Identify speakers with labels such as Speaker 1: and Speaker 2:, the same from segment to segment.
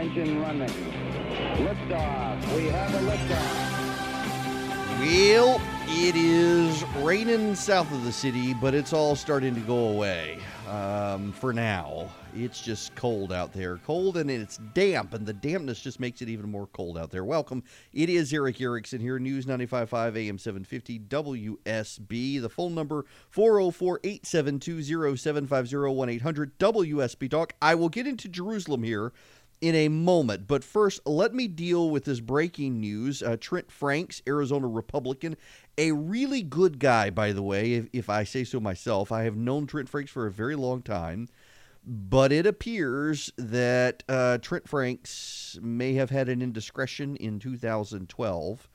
Speaker 1: engine running. Liftoff. We have a liftoff.
Speaker 2: Well, it is raining south of the city, but it's all starting to go away um, for now. It's just cold out there. Cold and it's damp, and the dampness just makes it even more cold out there. Welcome. It is Erick Erickson here, News 95.5 AM 750 WSB. The phone number 404 872 0750 1 800 WSB Talk. I will get into Jerusalem here in a moment. But first, let me deal with this breaking news. Uh, Trent Franks, Arizona Republican, a really good guy, by the way, if, if I say so myself. I have known Trent Franks for a very long time. But it appears that uh, Trent Franks may have had an indiscretion in 2012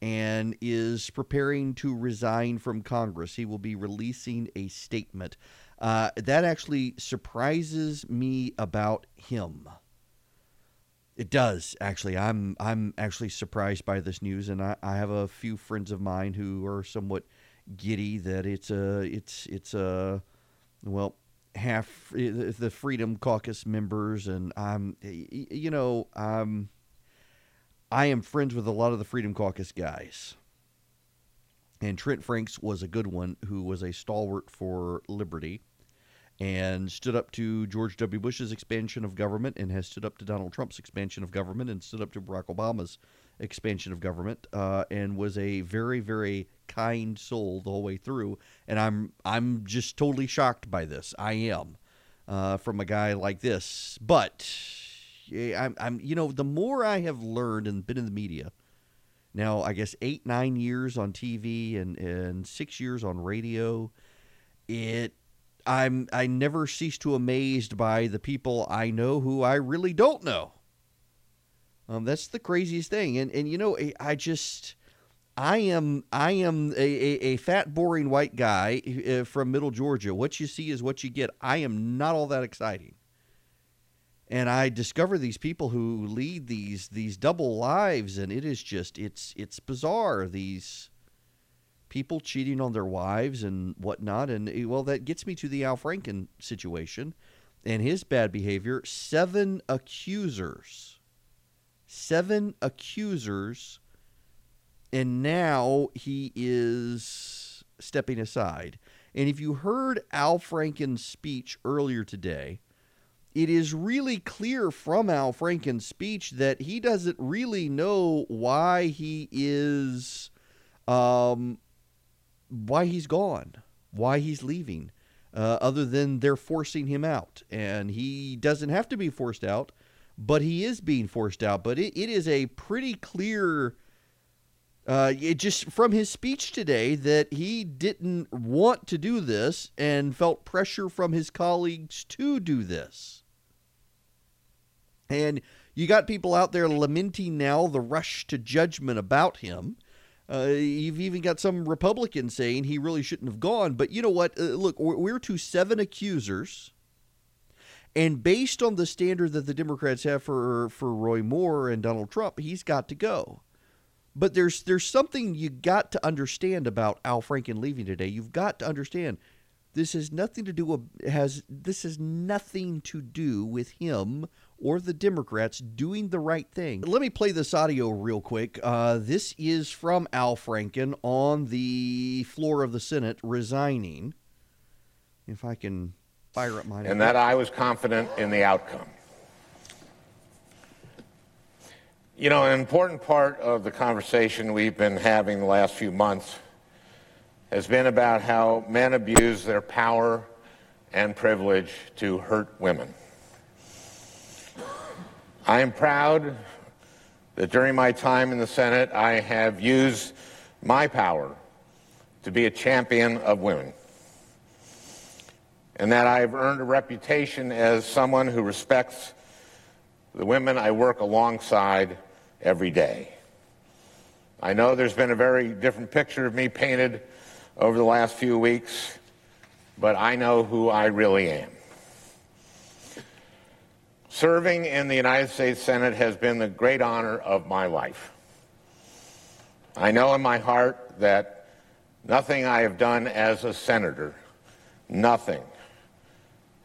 Speaker 2: and is preparing to resign from Congress. He will be releasing a statement. Uh, that actually surprises me about him. It does actually. I'm I'm actually surprised by this news, and I, I have a few friends of mine who are somewhat giddy that it's a it's it's a well half eh, the Freedom Caucus members, and I'm eh, you know I'm I am friends with a lot of the Freedom Caucus guys, and Trent Franks was a good one who was a stalwart for liberty and stood up to George W. Bush's expansion of government and has stood up to Donald Trump's expansion of government and stood up to Barack Obama's expansion of government uh, and was a very, very kind soul the whole way through. And I'm I'm just totally shocked by this. I am uh, from a guy like this. But I'm, I'm you know the more I have learned and been in the media. Now, I guess eight, nine years on TV and, and six years on radio, it I'm I never cease to amazed by the people I know who I really don't know. Um, that's the craziest thing, and and you know I just I am I am a, a, a fat boring white guy uh, from Middle Georgia. What you see is what you get. I am not all that exciting, and I discover these people who lead these these double lives, and it is just it's it's bizarre. These people cheating on their wives and whatnot. And eh, well, that gets me to the Al Franken situation and his bad behavior. Seven accusers, seven accusers, and now he is stepping aside. And if you heard Al Franken's speech earlier today, it is really clear from Al Franken's speech that he doesn't really know why he is um, why he's gone, why he's leaving, uh, other than they're forcing him out. And he doesn't have to be forced out, but he is being forced out. But it, it is a pretty clear, uh, it just from his speech today, that he didn't want to do this and felt pressure from his colleagues to do this. And you got people out there lamenting now the rush to judgment about him. Uh, you've even got some Republicans saying he really shouldn't have gone. But you know what? Uh, look, we're, to seven accusers. And based on the standard that the Democrats have for, for Roy Moore and Donald Trump, he's got to go. But there's there's something you got to understand about Al Franken leaving today. You've got to understand this has nothing to do with has this has nothing to do with him or the Democrats doing the right thing. Let me play this audio real quick. Uh, this is from Al Franken on the floor of the Senate resigning. If I can fire up my.
Speaker 3: And that I was confident in the outcome. You know, an important part of the conversation we've been having the last few months has been about how men abuse their power and privilege to hurt women. I am proud that during my time in the Senate, I have used my power to be a champion of women, and that I have earned a reputation as someone who respects the women I work alongside every day. I know there's been a very different picture of me painted over the last few weeks, but I know who I really am. Serving in the United States Senate has been the great honor of my life. I know in my heart that nothing I have done as a senator, nothing,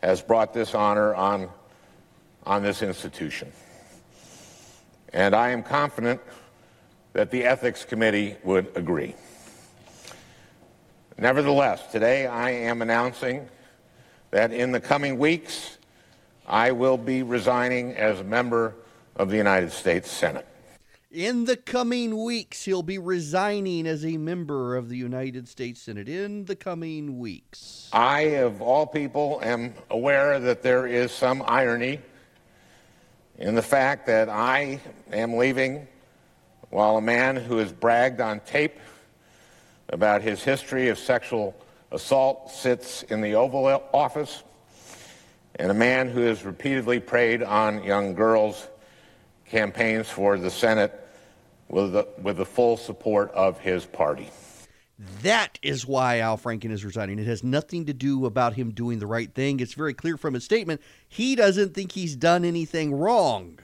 Speaker 3: has brought this honor on, on this institution. and I am confident that the Ethics Committee would agree. Nevertheless, today I am announcing that in the coming weeks, I will be resigning as a member of the United States Senate.
Speaker 2: In the coming weeks, he'll be resigning as a member of the United States Senate. In the coming weeks.
Speaker 3: I, of all people, am aware that there is some irony in the fact that I am leaving while a man who has bragged on tape about his history of sexual assault sits in the Oval Office, and a man who has repeatedly preyed on young girls campaigns for the Senate with the, with the full support of his party.
Speaker 2: That is why Al Franken is resigning. It has nothing to do about him doing the right thing. It's very clear from his statement. He doesn't think he's done anything wrong.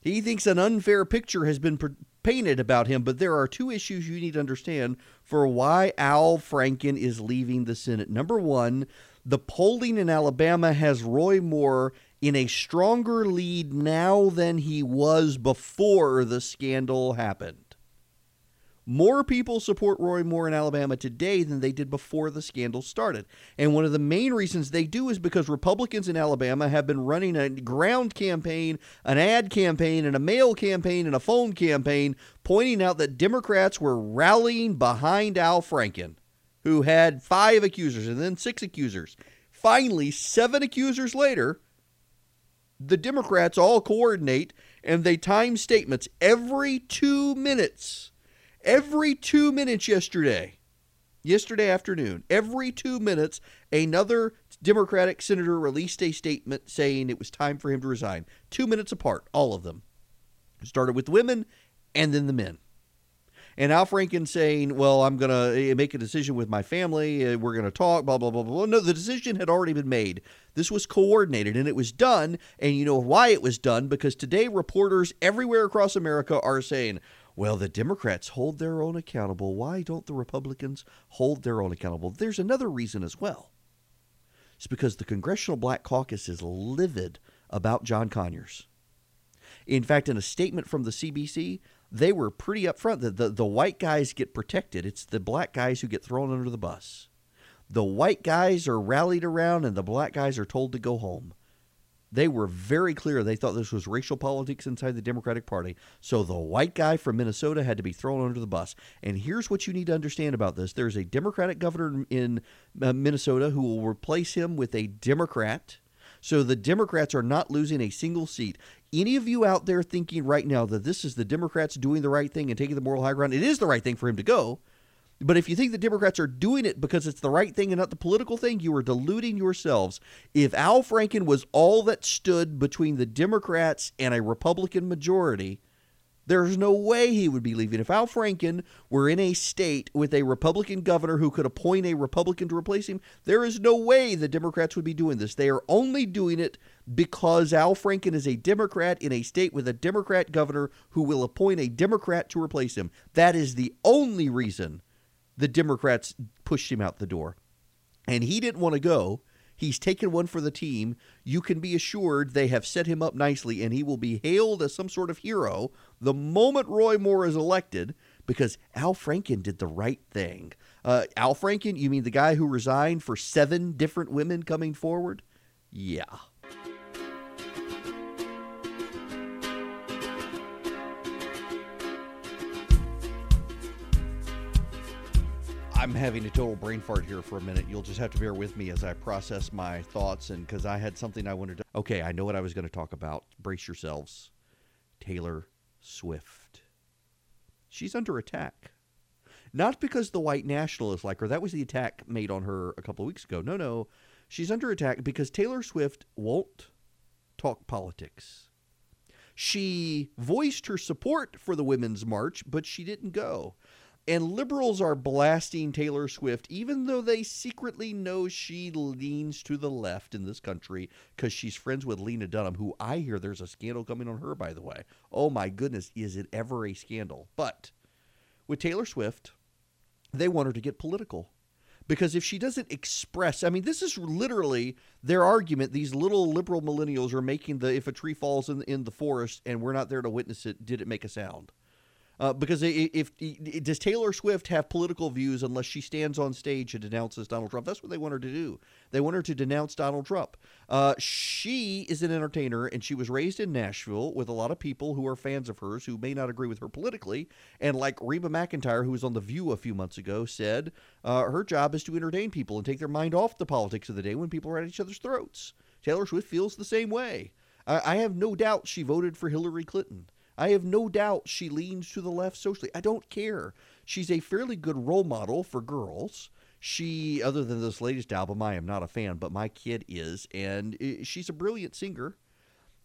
Speaker 2: He thinks an unfair picture has been painted about him, but there are two issues you need to understand for why Al Franken is leaving the Senate. Number one, the polling in Alabama has Roy Moore in a stronger lead now than he was before the scandal happened. More people support Roy Moore in Alabama today than they did before the scandal started. And one of the main reasons they do is because Republicans in Alabama have been running a ground campaign, an ad campaign, and a mail campaign, and a phone campaign pointing out that Democrats were rallying behind Al Franken, who had five accusers and then six accusers. Finally, seven accusers later, the Democrats all coordinate and they time statements every two minutes. Every two minutes yesterday, yesterday afternoon, every two minutes, another Democratic senator released a statement saying it was time for him to resign. Two minutes apart, all of them. Started with the women and then the men. And Al Franken saying, Well, I'm going to eh, make a decision with my family. Eh, we're going to talk, blah, blah, blah, blah. No, the decision had already been made. This was coordinated and it was done. And you know why it was done? Because today reporters everywhere across America are saying, well, the Democrats hold their own accountable. Why don't the Republicans hold their own accountable? There's another reason as well. It's because the Congressional Black Caucus is livid about John Conyers. In fact, in a statement from the CBC, they were pretty upfront that the, the white guys get protected. It's the black guys who get thrown under the bus. The white guys are rallied around and the black guys are told to go home. They were very clear. They thought this was racial politics inside the Democratic Party. So the white guy from Minnesota had to be thrown under the bus. And here's what you need to understand about this there's a Democratic governor in uh, Minnesota who will replace him with a Democrat. So the Democrats are not losing a single seat any of you out there thinking right now that this is the Democrats doing the right thing and taking the moral high ground, it is the right thing for him to go. But if you think the Democrats are doing it because it's the right thing and not the political thing, you are deluding yourselves. If Al Franken was all that stood between the Democrats and a Republican majority, there's no way he would be leaving. If Al Franken were in a state with a Republican governor who could appoint a Republican to replace him, there is no way the Democrats would be doing this. They are only doing it because Al Franken is a Democrat in a state with a Democrat governor who will appoint a Democrat to replace him. That is the only reason the Democrats pushed him out the door. And he didn't want to go He's taken one for the team. You can be assured they have set him up nicely, and he will be hailed as some sort of hero the moment Roy Moore is elected because Al Franken did the right thing. Uh, Al Franken, you mean the guy who resigned for seven different women coming forward? Yeah. I'm having a total brain fart here for a minute. You'll just have to bear with me as I process my thoughts and because I had something I wanted to. Okay, I know what I was going to talk about. Brace yourselves. Taylor Swift. She's under attack. Not because the white nationalists like her. That was the attack made on her a couple of weeks ago. No, no. She's under attack because Taylor Swift won't talk politics. She voiced her support for the Women's March, but she didn't go. And liberals are blasting Taylor Swift, even though they secretly know she leans to the left in this country because she's friends with Lena Dunham, who I hear there's a scandal coming on her, by the way. Oh my goodness, is it ever a scandal? But with Taylor Swift, they want her to get political Because if she doesn't express, I mean, this is literally their argument. These little liberal millennials are making the if a tree falls in, in the forest and we're not there to witness it, did it make a sound? Uh, because if, if, does Taylor Swift have political views unless she stands on stage and denounces Donald Trump? That's what they want her to do. They want her to denounce Donald Trump. Uh, she is an entertainer, and she was raised in Nashville with a lot of people who are fans of hers who may not agree with her politically. And like Reba McEntire, who was on The View a few months ago, said uh, her job is to entertain people and take their mind off the politics of the day when people are at each other's throats. Taylor Swift feels the same way. I have no doubt she voted for Hillary Clinton. I have no doubt she leans to the left socially. I don't care. She's a fairly good role model for girls. She, other than this latest album, I am not a fan, but my kid is, and she's a brilliant singer.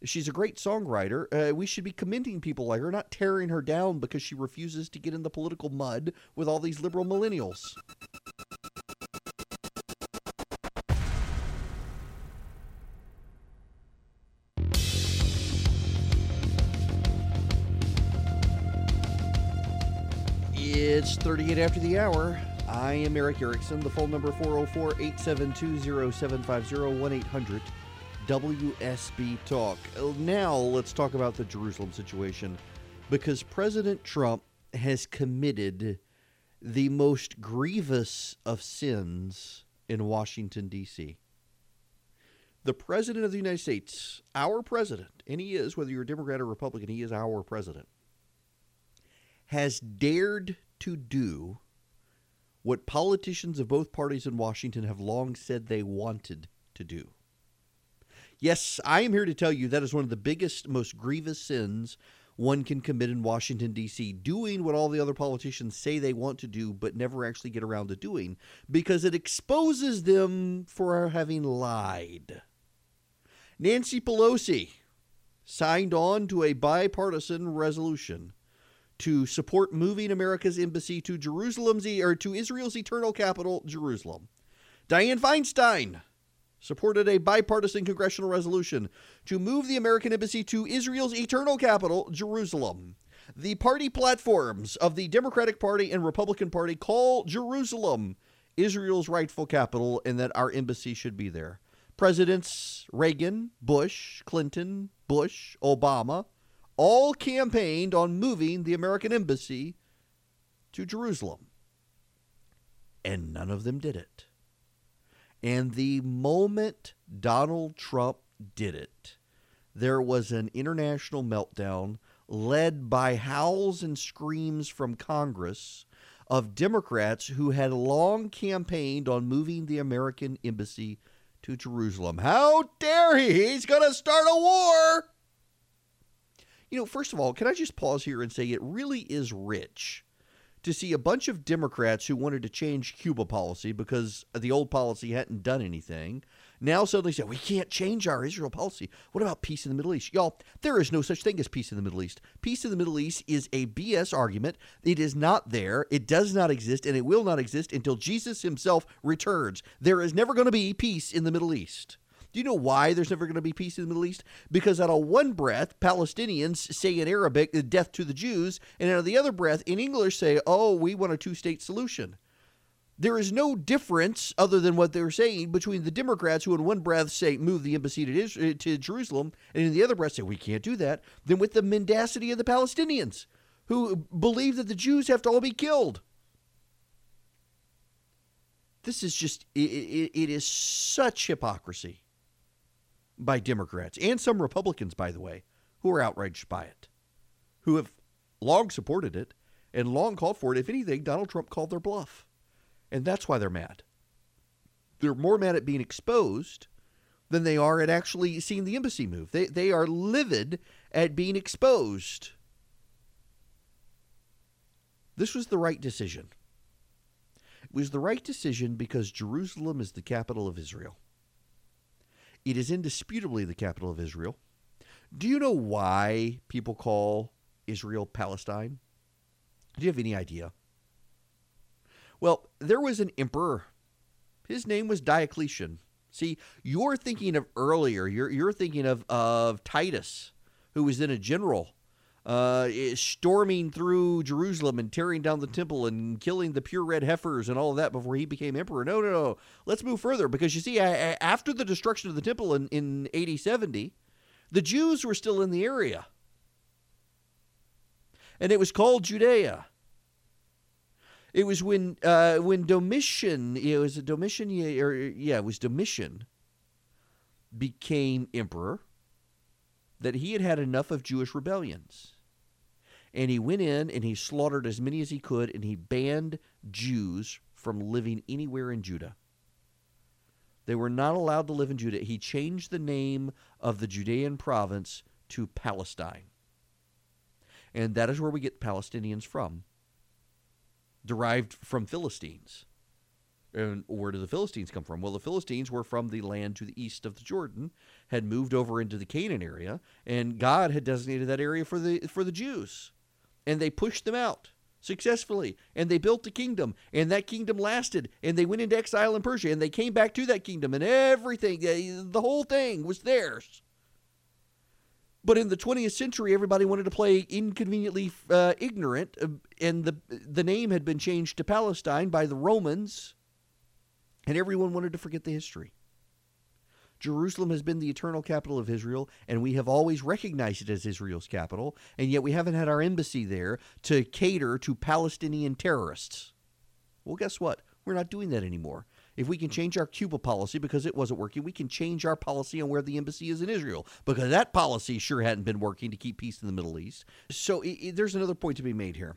Speaker 2: She's a great songwriter. Uh, we should be commending people like her, not tearing her down because she refuses to get in the political mud with all these liberal millennials. It's 38 after the hour. I am Erick Erickson. The phone number 404 872 0750 1 800 WSB Talk. Now let's talk about the Jerusalem situation because President Trump has committed the most grievous of sins in Washington, D.C. The President of the United States, our President, and he is, whether you're a Democrat or Republican, he is our President, has dared to do what politicians of both parties in Washington have long said they wanted to do. Yes, I am here to tell you that is one of the biggest, most grievous sins one can commit in Washington, D.C., doing what all the other politicians say they want to do, but never actually get around to doing, because it exposes them for having lied. Nancy Pelosi signed on to a bipartisan resolution to support moving America's embassy to Jerusalem's or to Israel's eternal capital, Jerusalem. Dianne Feinstein supported a bipartisan congressional resolution to move the American embassy to Israel's eternal capital, Jerusalem. The party platforms of the Democratic Party and Republican Party call Jerusalem Israel's rightful capital and that our embassy should be there. Presidents Reagan, Bush, Clinton, Bush, Obama, all campaigned on moving the American embassy to Jerusalem. And none of them did it. And the moment Donald Trump did it, there was an international meltdown led by howls and screams from Congress of Democrats who had long campaigned on moving the American embassy to Jerusalem. How dare he? He's going to start a war. You know, first of all, can I just pause here and say it really is rich to see a bunch of Democrats who wanted to change Cuba policy because the old policy hadn't done anything now suddenly say, we can't change our Israel policy. What about peace in the Middle East? Y'all, there is no such thing as peace in the Middle East. Peace in the Middle East is a BS argument. It is not there, it does not exist, and it will not exist until Jesus himself returns. There is never going to be peace in the Middle East. Do you know why there's never going to be peace in the Middle East? Because out of one breath, Palestinians say in Arabic, uh, death to the Jews, and out of the other breath, in English, say, oh, we want a two state solution. There is no difference other than what they're saying between the Democrats who, in one breath, say move the embassy to, Israel, uh, to Jerusalem, and in the other breath say we can't do that, than with the mendacity of the Palestinians who believe that the Jews have to all be killed. This is just, it, it, it is such hypocrisy by Democrats and some Republicans, by the way, who are outraged by it, who have long supported it and long called for it. If anything, Donald Trump called their bluff. And that's why they're mad. They're more mad at being exposed than they are at actually seeing the embassy move. They, they are livid at being exposed. This was the right decision. It was the right decision because Jerusalem is the capital of Israel. It is indisputably the capital of Israel. Do you know why people call Israel Palestine? Do you have any idea? Well, there was an emperor. His name was Diocletian. See, you're thinking of earlier. You're you're thinking of of Titus, who was then a general. Uh, storming through Jerusalem and tearing down the temple and killing the pure red heifers and all of that before he became emperor. No, no, no. Let's move further because you see, a- a- after the destruction of the temple in, in AD 70, the Jews were still in the area. And it was called Judea. It was when uh, when Domitian, it was a Domitian, or yeah, it was Domitian became emperor that he had had enough of Jewish rebellions. And he went in and he slaughtered as many as he could and he banned Jews from living anywhere in Judah. They were not allowed to live in Judah. He changed the name of the Judean province to Palestine. And that is where we get Palestinians from, derived from Philistines. And where do the Philistines come from? Well, the Philistines were from the land to the east of the Jordan, had moved over into the Canaan area, and God had designated that area for the for the Jews. And they pushed them out successfully, and they built a kingdom, and that kingdom lasted, and they went into exile in Persia, and they came back to that kingdom, and everything, the whole thing was theirs. But in the 20th century, everybody wanted to play inconveniently uh, ignorant, uh, and the the name had been changed to Palestine by the Romans and everyone wanted to forget the history. Jerusalem has been the eternal capital of Israel, and we have always recognized it as Israel's capital, and yet we haven't had our embassy there to cater to Palestinian terrorists. Well, guess what? We're not doing that anymore. If we can change our Cuba policy because it wasn't working, we can change our policy on where the embassy is in Israel because that policy sure hadn't been working to keep peace in the Middle East. So it, it, there's another point to be made here.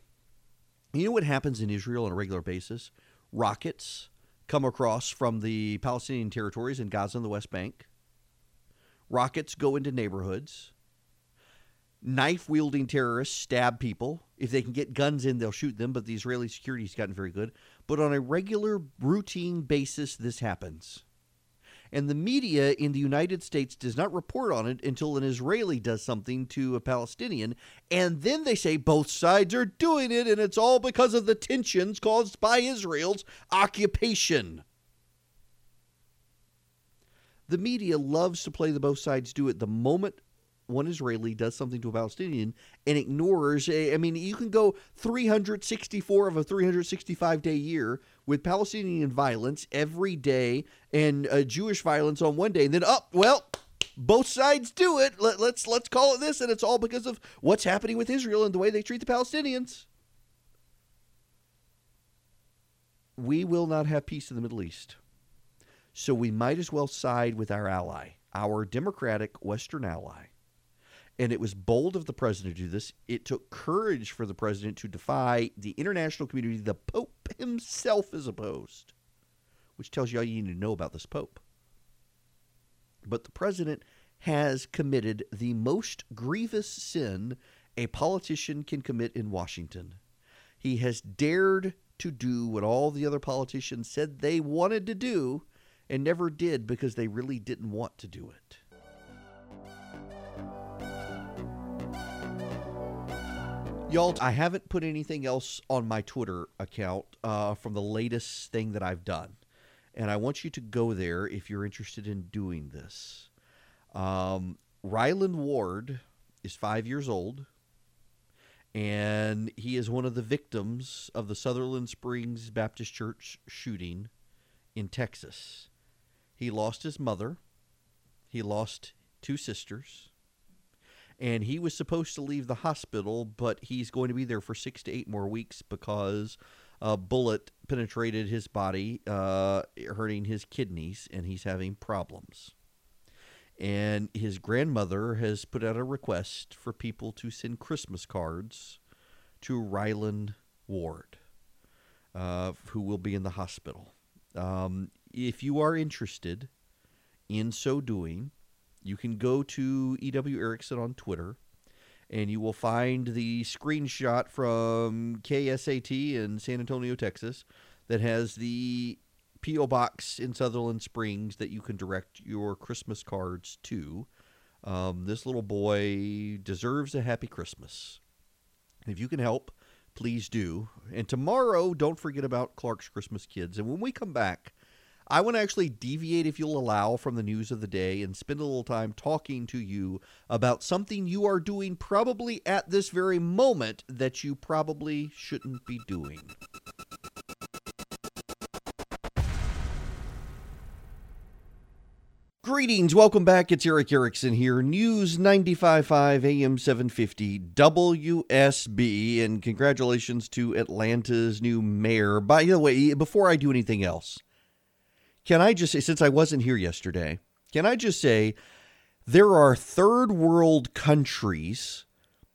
Speaker 2: You know what happens in Israel on a regular basis? Rockets, come across from the Palestinian territories in Gaza and the West Bank. Rockets go into neighborhoods. Knife wielding terrorists stab people. If they can get guns in, they'll shoot them, but the Israeli security has gotten very good. But on a regular, routine basis, this happens. And the media in the United States does not report on it until an Israeli does something to a Palestinian. And then they say both sides are doing it, and it's all because of the tensions caused by Israel's occupation. The media loves to play the both sides do it the moment one Israeli does something to a Palestinian and ignores. I mean, you can go 364 of a 365 day year with Palestinian violence every day and uh, Jewish violence on one day, and then up, oh, well, both sides do it. Let, let's let's call it this, and it's all because of what's happening with Israel and the way they treat the Palestinians. We will not have peace in the Middle East. So we might as well side with our ally, our democratic Western ally, and it was bold of the president to do this. It took courage for the president to defy the international community. The Pope himself is opposed, which tells you all you need to know about this Pope. But the president has committed the most grievous sin a politician can commit in Washington. He has dared to do what all the other politicians said they wanted to do and never did because they really didn't want to do it. Y'all, I haven't put anything else on my Twitter account uh, from the latest thing that I've done. And I want you to go there if you're interested in doing this. Um, Ryland Ward is five years old, and he is one of the victims of the Sutherland Springs Baptist Church shooting in Texas. He lost his mother, he lost two sisters, and he was supposed to leave the hospital, but he's going to be there for six to eight more weeks because a bullet penetrated his body, uh, hurting his kidneys, and he's having problems. And his grandmother has put out a request for people to send Christmas cards to Ryland Ward, uh, who will be in the hospital. Um, if you are interested in so doing, you can go to EW Erickson on Twitter and you will find the screenshot from KSAT in San Antonio, Texas, that has the P.O. box in Sutherland Springs that you can direct your Christmas cards to. Um, this little boy deserves a happy Christmas. If you can help, please do. And tomorrow, don't forget about Clark's Christmas Kids. And when we come back, I want to actually deviate, if you'll allow, from the news of the day and spend a little time talking to you about something you are doing probably at this very moment that you probably shouldn't be doing. Greetings, welcome back. It's Erick Erickson here. News 95.5 AM 750 WSB, and congratulations to Atlanta's new mayor. By the way, before I do anything else, can I just say, since I wasn't here yesterday, can I just say there are third world countries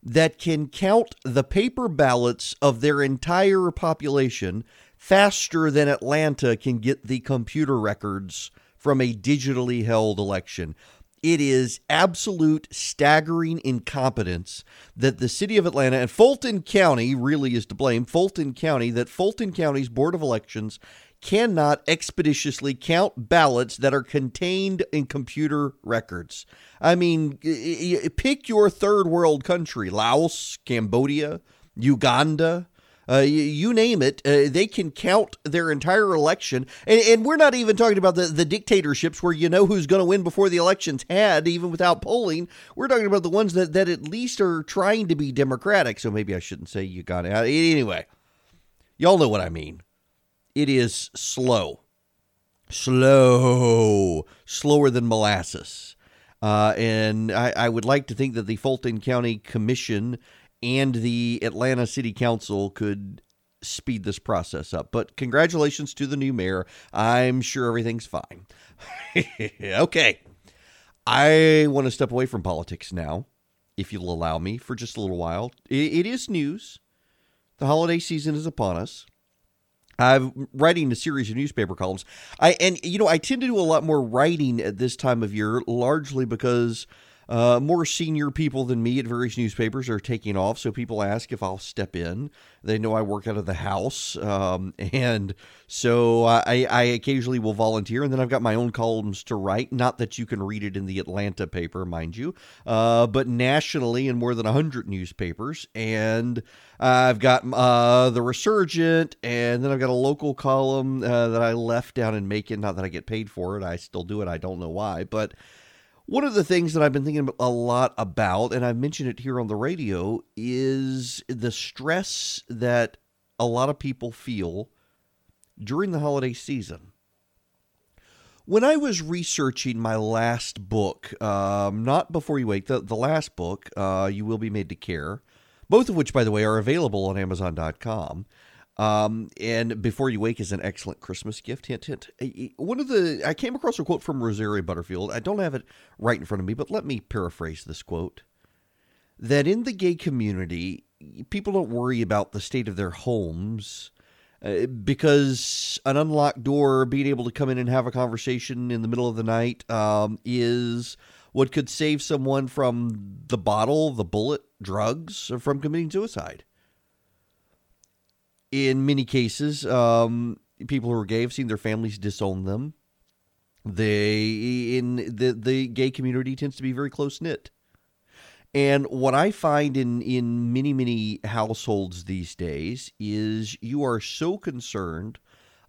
Speaker 2: that can count the paper ballots of their entire population faster than Atlanta can get the computer records from a digitally held election. It is absolute staggering incompetence that the city of Atlanta and Fulton County really is to blame. Fulton County, that Fulton County's Board of Elections cannot expeditiously count ballots that are contained in computer records. I mean, pick your third world country Laos, Cambodia, Uganda. Uh, you, you, name it, uh, they can count their entire election. And, and, we're not even talking about the, the dictatorships where you know who's going to win before the election's had, even without polling. We're talking about the ones that, that at least are trying to be democratic. So maybe I shouldn't say Uganda. Anyway, y'all know what I mean. It is slow, slow, slower than molasses. Uh, and I, I, would like to think that the Fulton County Commission and the Atlanta City Council could speed this process up. But congratulations to the new mayor. I'm sure everything's fine. okay. I want to step away from politics now, if you'll allow me, for just a little while. it, it is news. The holiday season is upon us. I'm writing a series of newspaper columns. I and you know I tend to do a lot more writing at this time of year, largely because uh, more senior people than me at various newspapers are taking off, so people ask if I'll step in. They know I work out of the house, um, and so I, I occasionally will volunteer. And then I've got my own columns to write. Not that you can read it in the Atlanta paper, mind you, uh, but nationally in more than hundred newspapers. And I've got uh, the Resurgent, and then I've got a local column uh, that I left down in Macon. Not that I get paid for it; I still do it. I don't know why, but one of the things that I've been thinking a lot about, and I've mentioned it here on the radio, is the stress that a lot of people feel during the holiday season. When I was researching my last book, um, not Before You Wake, the, the last book, uh, You Will Be Made to Care, both of which, by the way, are available on Amazon.com. Um, and Before You Wake is an excellent Christmas gift. Hint, hint. One of the, I came across a quote from Rosaria Butterfield. I don't have it right in front of me, but let me paraphrase this quote. That in the gay community, people don't worry about the state of their homes uh, because an unlocked door, being able to come in and have a conversation in the middle of the night, um, is what could save someone from the bottle, the bullet, drugs, or from committing suicide in many cases, um, people who are gay have seen their families disown them. They in the the gay community tends to be very close knit. And what I find in in many many households these days is you are so concerned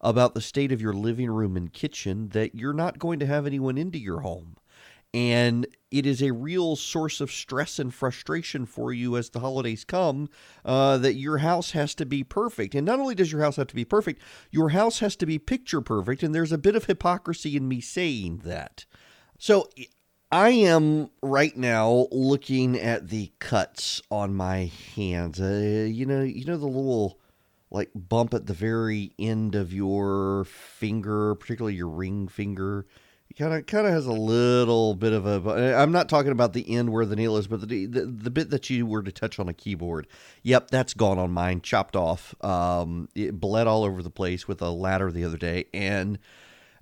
Speaker 2: about the state of your living room and kitchen that you're not going to have anyone into your home. And it is a real source of stress and frustration for you as the holidays come uh, that your house has to be perfect. And not only does your house have to be perfect, your house has to be picture perfect. And there's a bit of hypocrisy in me saying that. So I am right now looking at the cuts on my hands. Uh, you know, you know the little like bump at the very end of your finger, particularly your ring finger kind of kind of has a little bit of a i'm not talking about the end where the nail is but the, the, the bit that you were to touch on a keyboard. Yep that's gone on mine chopped off um, it bled all over the place with a ladder the other day and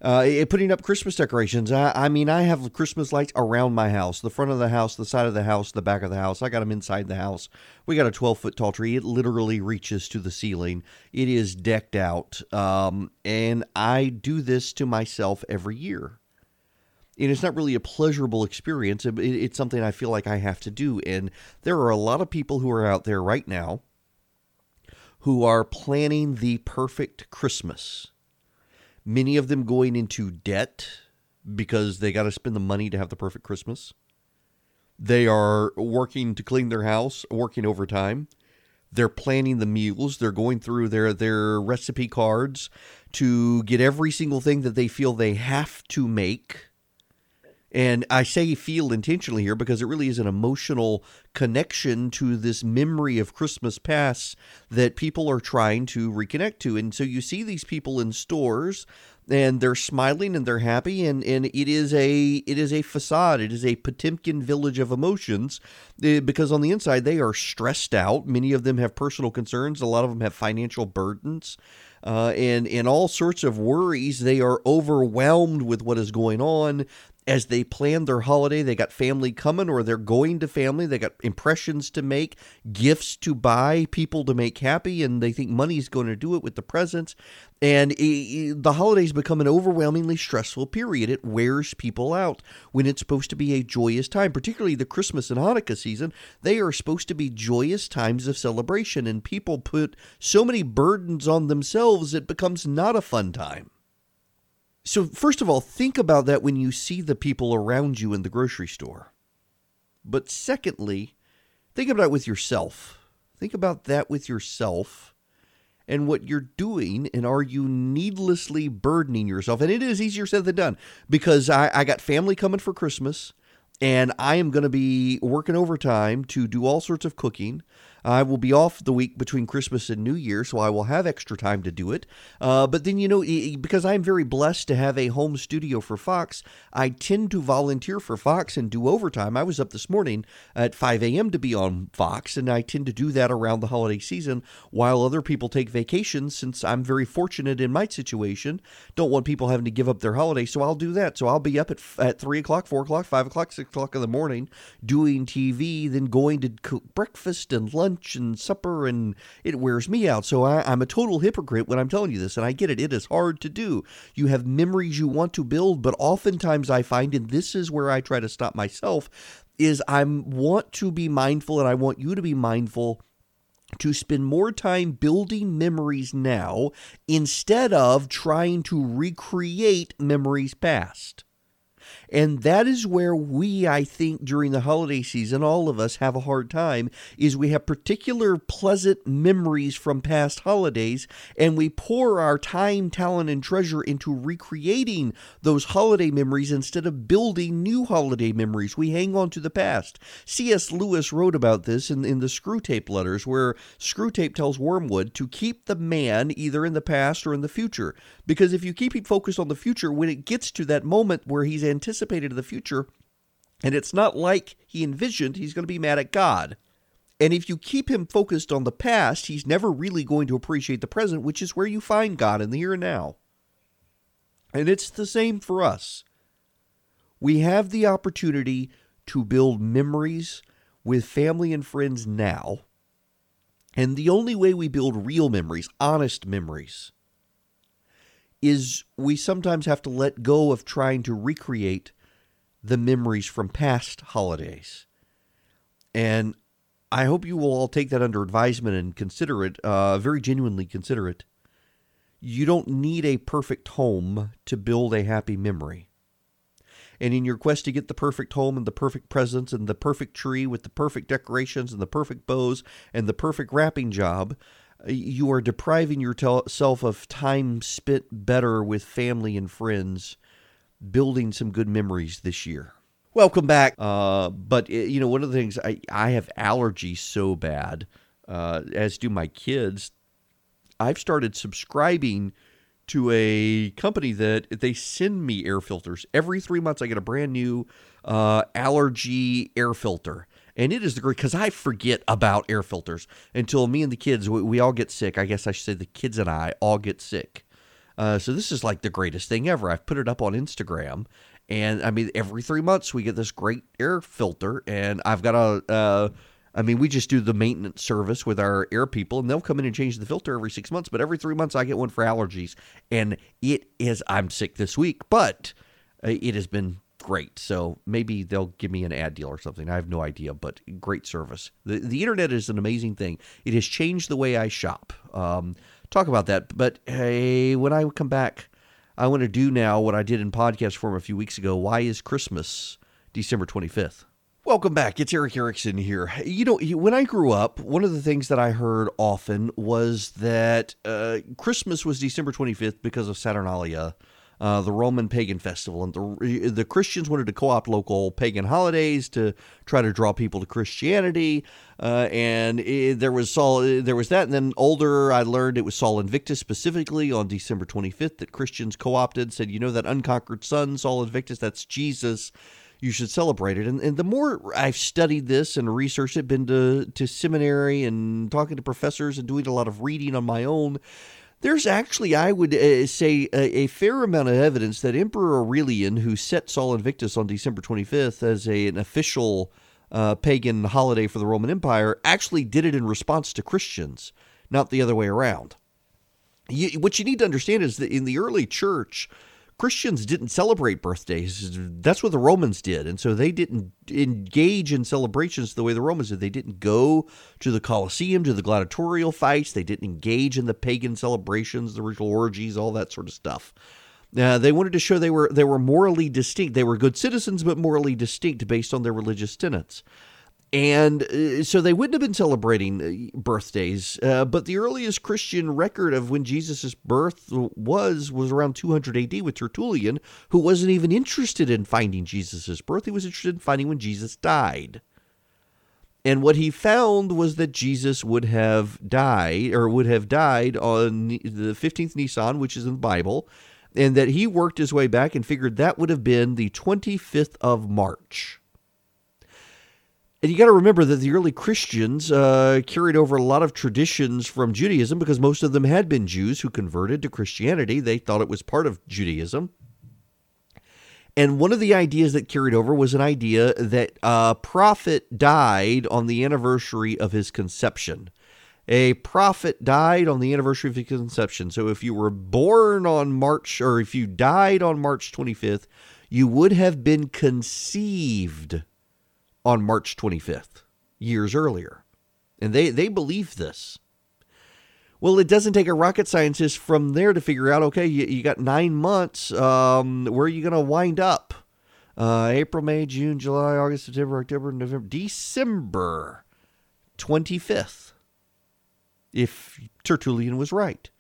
Speaker 2: uh, it, putting up christmas decorations. I, I mean i have christmas lights around my house the front of the house the side of the house the back of the house. I got them inside the house. We got a 12 foot tall tree. It literally reaches to the ceiling. It is decked out um, and i do this to myself every year and it's not really a pleasurable experience. It's something I feel like I have to do. And there are a lot of people who are out there right now who are planning the perfect Christmas many of them going into debt because they got to spend the money to have the perfect Christmas. They are working to clean their house, working overtime. They're planning the meals. They're going through their their recipe cards to get every single thing that they feel they have to make. And I say feel intentionally here because it really is an emotional connection to this memory of Christmas past that people are trying to reconnect to. And so you see these people in stores and they're smiling and they're happy and, and it is a it is a facade. It is a potemkin village of emotions eh, because on the inside they are stressed out. Many of them have personal concerns. A lot of them have financial burdens uh, and and all sorts of worries. They are overwhelmed with what is going on as they plan their holiday. They got family coming or they're going to family. They got impressions to make, gifts to buy, people to make happy, and they think money's going to do it with the presents. And it, the holidays become an overwhelmingly stressful period. It wears people out when it's supposed to be a joyous time, particularly the Christmas and Hanukkah season. They are supposed to be joyous times of celebration, and people put so many burdens on themselves, it becomes not a fun time. So, first of all, think about that when you see the people around you in the grocery store. But secondly, think about it with yourself. Think about that with yourself and what you're doing, and are you needlessly burdening yourself? And it is easier said than done because I, I got family coming for Christmas, and I am going to be working overtime to do all sorts of cooking. I will be off the week between Christmas and New Year, so I will have extra time to do it. Uh, but then, you know, because I'm very blessed to have a home studio for Fox, I tend to volunteer for Fox and do overtime. I was up this morning at 5 a.m. to be on Fox, and I tend to do that around the holiday season while other people take vacations since I'm very fortunate in my situation. Don't want people having to give up their holiday, so I'll do that. So I'll be up at, at 3 o'clock, 4 o'clock, 5 o'clock, 6 o'clock in the morning doing TV, then going to cook breakfast and lunch lunch and supper, and it wears me out. So I, I'm a total hypocrite when I'm telling you this, and I get it. It is hard to do. You have memories you want to build, but oftentimes I find, and this is where I try to stop myself, is I want to be mindful, and I want you to be mindful to spend more time building memories now instead of trying to recreate memories past. And that is where we, I think, during the holiday season, all of us have a hard time, is we have particular pleasant memories from past holidays, and we pour our time, talent, and treasure into recreating those holiday memories instead of building new holiday memories. We hang on to the past. C.S. Lewis wrote about this in, in the Screwtape Letters, where Screwtape tells Wormwood to keep the man either in the past or in the future. Because if you keep him focused on the future, when it gets to that moment where he's anticipated the future, and it's not like he envisioned, he's going to be mad at God. And if you keep him focused on the past, he's never really going to appreciate the present, which is where you find God in the here and now. And it's the same for us. We have the opportunity to build memories with family and friends now. And the only way we build real memories, honest memories, is we sometimes have to let go of trying to recreate the memories from past holidays. And I hope you will all take that under advisement and consider it, uh, very genuinely consider it. You don't need a perfect home to build a happy memory. And in your quest to get the perfect home and the perfect presents and the perfect tree with the perfect decorations and the perfect bows and the perfect wrapping job, you are depriving yourself of time spent better with family and friends, building some good memories this year. Welcome back. Uh, but eh, you know, one of the things I I have allergies so bad, uh, as do my kids. I've started subscribing to a company that they send me air filters every three months. I get a brand new uh, allergy air filter and it is the great because I forget about air filters until me and the kids we, we, all get sick. I guess I should say the kids and I all get sick. Uh, so this is like the greatest thing ever. I've put it up on Instagram, and I mean every three months we get this great air filter, and I've got a. Uh, I mean, we just do the maintenance service with our air people, and they'll come in and change the filter every six months. But every three months, I get one for allergies, and it is. I'm sick this week, but uh, it has been great. So maybe they'll give me an ad deal or something. I have no idea, but great service. The, the internet is an amazing thing. It has changed the way I shop. Um, talk about that. But hey, when I come back, I want to do now what I did in podcast form a few weeks ago. Why is Christmas December 25th? Welcome back. It's Erick Erickson here. You know, when I grew up, one of the things that I heard often was that uh, Christmas was December 25th because of Saturnalia, uh, the Roman pagan festival, and the the Christians wanted to co-opt local pagan holidays to try to draw people to Christianity. Uh, and it, there was Sol, there was that, and then older, I learned it was Sol Invictus specifically on December 25th that Christians co-opted. Said, you know, that unconquered son, Sol Invictus, that's Jesus you should celebrate it. And, and the more I've studied this and researched it, been to, to seminary and talking to professors and doing a lot of reading on my own, there's actually, I would uh, say, a, a, fair amount of evidence that Emperor Aurelian, who set Sol Invictus on December 25th as a, an official uh, pagan holiday for the Roman Empire, actually did it in response to Christians, not the other way around. You, what you need to understand is that in the early church, Christians didn't celebrate birthdays. That's what the Romans did. And so they didn't engage in celebrations the way the Romans did. They didn't go to the Colosseum, to the gladiatorial fights. They didn't engage in the pagan celebrations, the ritual orgies, all that sort of stuff. Uh, they wanted to show they were they were morally distinct. They were good citizens, but morally distinct based on their religious tenets. And uh, so they wouldn't have been celebrating uh, birthdays, uh, but the earliest Christian record of when Jesus' birth was was around 200 AD with Tertullian, who wasn't even interested in finding Jesus' birth. He was interested in finding when Jesus died. And what he found was that Jesus would have died, or would have died on the 15th Nisan, which is in the Bible, and that he worked his way back and figured that would have been the 25th of March. And you got to remember that the early Christians uh, carried over a lot of traditions from Judaism because most of them had been Jews who converted to Christianity. They thought it was part of Judaism. And one of the ideas that carried over was an idea that a prophet died on the anniversary of his conception. A prophet died on the anniversary of his conception. So if you were born on March, or if you died on March 25th, you would have been conceived on March 25th, years earlier. And they, they believe this. Well, it doesn't take a rocket scientist from there to figure out okay, you, you got nine months. Um, where are you going to wind up? Uh, April, May, June, July, August, September, October, November, December 25th. If Tertullian was right.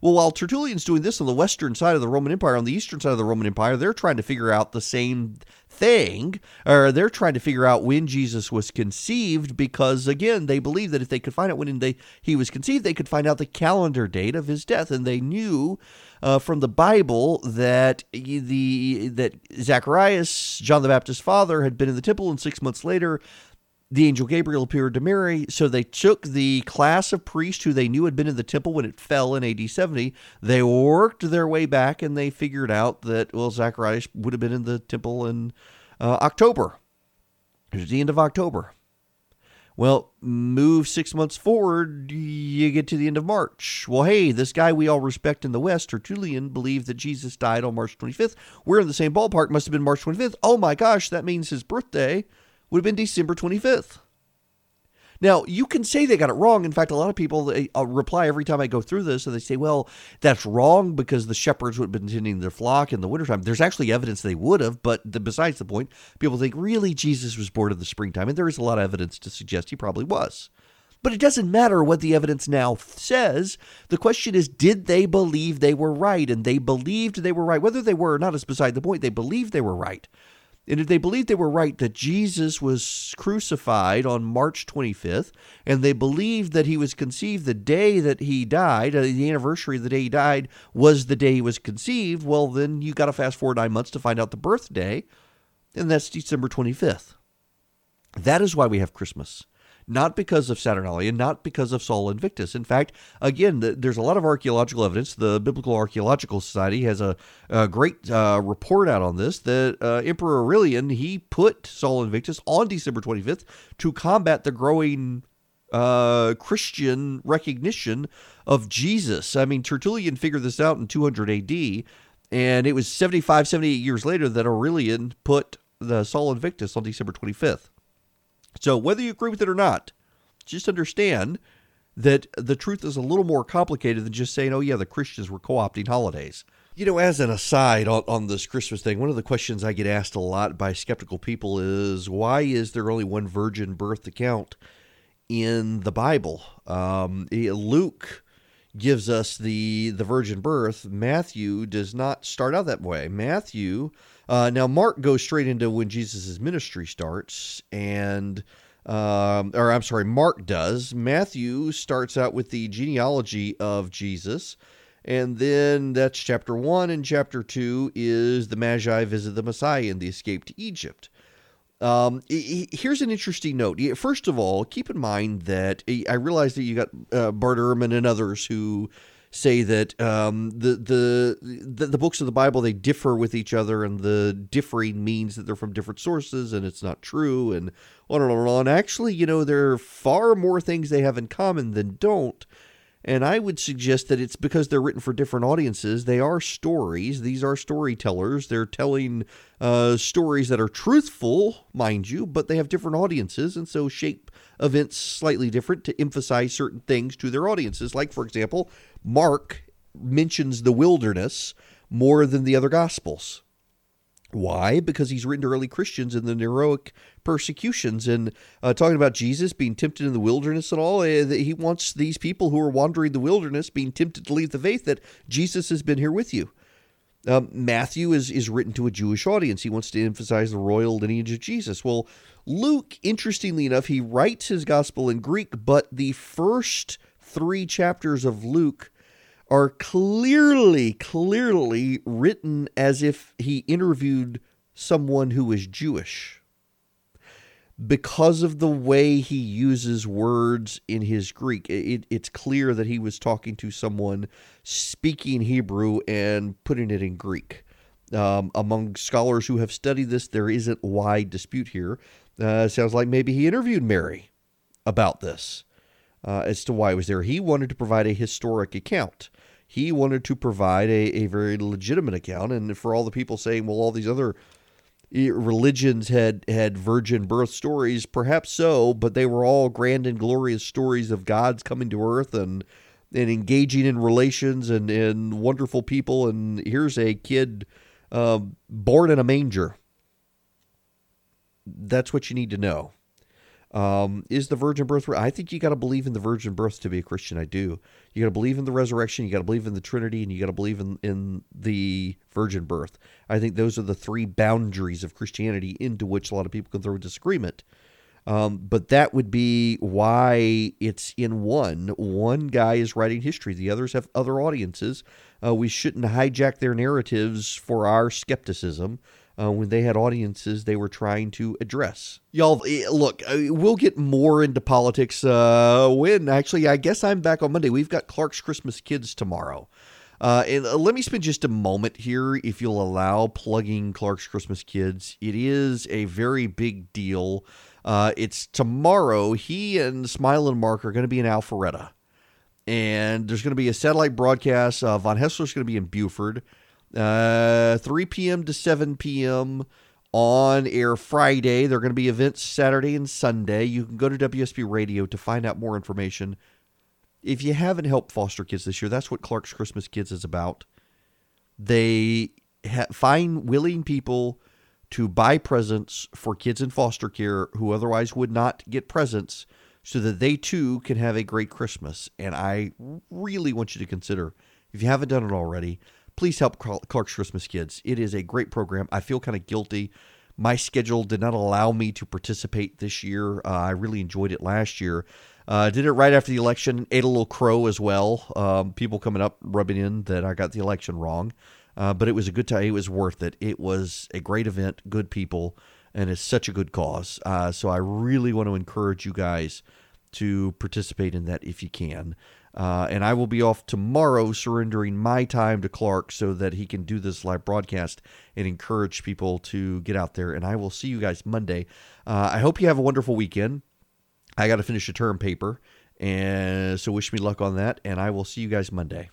Speaker 2: Well, while Tertullian's doing this on the western side of the Roman Empire, on the eastern side of the Roman Empire, they're trying to figure out the same thing, or they're trying to figure out when Jesus was conceived because, again, they believe that if they could find out when they, he was conceived, they could find out the calendar date of his death. And they knew uh, from the Bible that the that Zacharias, John the Baptist's father, had been in the temple, and six months later, the angel Gabriel appeared to Mary. So they took the class of priests who they knew had been in the temple when it fell in AD 70. They worked their way back and they figured out that, well, Zacharias would have been in the temple in uh, October. It was the end of October. Well, move six months forward, you get to the end of March. Well, hey, this guy we all respect in the West, Tertullian, believed that Jesus died on March 25th. We're in the same ballpark, must have been March 25th. Oh my gosh, that means his birthday would have been December 25th. Now, you can say they got it wrong. In fact, a lot of people uh, reply every time I go through this, and they say, well, that's wrong because the shepherds would have been tending their flock in the wintertime. There's actually evidence they would have, but the, besides the point, people think, really, Jesus was born in the springtime. And there is a lot of evidence to suggest he probably was. But it doesn't matter what the evidence now says. The question is, did they believe they were right? And they believed they were right. Whether they were or not is beside the point. They believed they were right. And if they believed they were right that Jesus was crucified on March 25th, and they believed that he was conceived the day that he died, uh, the anniversary of the day he died was the day he was conceived, well, then you got to fast forward nine months to find out the birthday, and that's December 25th. That is why we have Christmas not because of Saturnalia, not because of Sol Invictus. In fact, again, the, there's a lot of archaeological evidence. The Biblical Archaeological Society has a, a great uh, report out on this that uh, Emperor Aurelian he put Sol Invictus on December 25th to combat the growing uh, Christian recognition of Jesus. I mean, Tertullian figured this out in 200 AD, and it was 75, 78 years later that Aurelian put the Sol Invictus on December 25th. So, whether you agree with it or not, just understand that the truth is a little more complicated than just saying, oh, yeah, the Christians were co opting holidays. You know, as an aside on, on this Christmas thing, one of the questions I get asked a lot by skeptical people is why is there only one virgin birth account in the Bible? Um, Luke gives us the the virgin birth. Matthew does not start out that way. Matthew, uh, now Mark goes straight into when Jesus' ministry starts, and um, or I'm sorry, Mark does. Matthew starts out with the genealogy of Jesus. And then that's chapter one, and chapter two is the Magi visit the Messiah and the escape to Egypt. Um, here's an interesting note. First of all, keep in mind that I realize that you got uh, Bart Ehrman and others who say that um, the, the, the the books of the Bible they differ with each other, and the differing means that they're from different sources, and it's not true, and on and on and on. Actually, you know, there are far more things they have in common than don't. And I would suggest that it's because they're written for different audiences. They are stories. These are storytellers. They're telling uh, stories that are truthful, mind you, but they have different audiences and so shape events slightly different to emphasize certain things to their audiences. Like, for example, Mark mentions the wilderness more than the other gospels. Why? Because he's written to early Christians in the heroic persecutions and uh, talking about Jesus being tempted in the wilderness and all. Uh, he wants these people who are wandering the wilderness, being tempted to leave the faith, that Jesus has been here with you. Um, Matthew is, is written to a Jewish audience. He wants to emphasize the royal lineage of Jesus. Well, Luke, interestingly enough, he writes his gospel in Greek, but the first three chapters of Luke are clearly, clearly written as if he interviewed someone who was Jewish. Because of the way he uses words in his Greek, it, it's clear that he was talking to someone speaking Hebrew and putting it in Greek. Um, among scholars who have studied this, there isn't wide dispute here. Uh, sounds like maybe he interviewed Mary about this uh, as to why he was there. He wanted to provide a historic account he wanted to provide a, a very legitimate account. And for all the people saying, well, all these other religions had had virgin birth stories, perhaps so, but they were all grand and glorious stories of God's coming to earth and and engaging in relations and, and wonderful people. And here's a kid uh, born in a manger. That's what you need to know. Um, is the virgin birth? I think you got to believe in the virgin birth to be a Christian. I do. You got to believe in the resurrection. You got to believe in the Trinity, and you got to believe in in the virgin birth. I think those are the three boundaries of Christianity into which a lot of people can throw disagreement. Um, but that would be why it's in one. One guy is writing history. The others have other audiences. Uh, we shouldn't hijack their narratives for our skepticism uh, when they had audiences they were trying to address. Y'all, eh, look, uh, we'll get more into politics uh, when actually, I guess I'm back on Monday. We've got Clark's Christmas Kids tomorrow. Uh, and uh, let me spend just a moment here, if you'll allow, plugging Clark's Christmas Kids. It is a very big deal. Uh, it's tomorrow. He and Smilin' Mark are going to be in Alpharetta. And there's going to be a satellite broadcast. Uh, Von Haessler's going to be in Buford uh, 3 p.m. to 7 p.m. on air Friday. There are going to be events Saturday and Sunday. You can go to WSB Radio to find out more information. If you haven't helped foster kids this year, that's what Clark's Christmas Kids is about. They ha- find willing people to buy presents for kids in foster care who otherwise would not get presents so that they too can have a great Christmas. And I really want you to consider, if you haven't done it already, please help Clark's Christmas Kids. It is a great program. I feel kind of guilty. My schedule did not allow me to participate this year. Uh, I really enjoyed it last year. Uh, did it right after the election. Ate a little crow as well. Um, people coming up rubbing in that I got the election wrong. Uh, but it was a good time. It was worth it. It was a great event, good people, and it's such a good cause. Uh, so I really want to encourage you guys to participate in that if you can. Uh, and I will be off tomorrow, surrendering my time to Clark so that he can do this live broadcast and encourage people to get out there. And I will see you guys Monday. Uh, I hope you have a wonderful weekend. I got to finish a term paper, and so wish me luck on that. And I will see you guys Monday.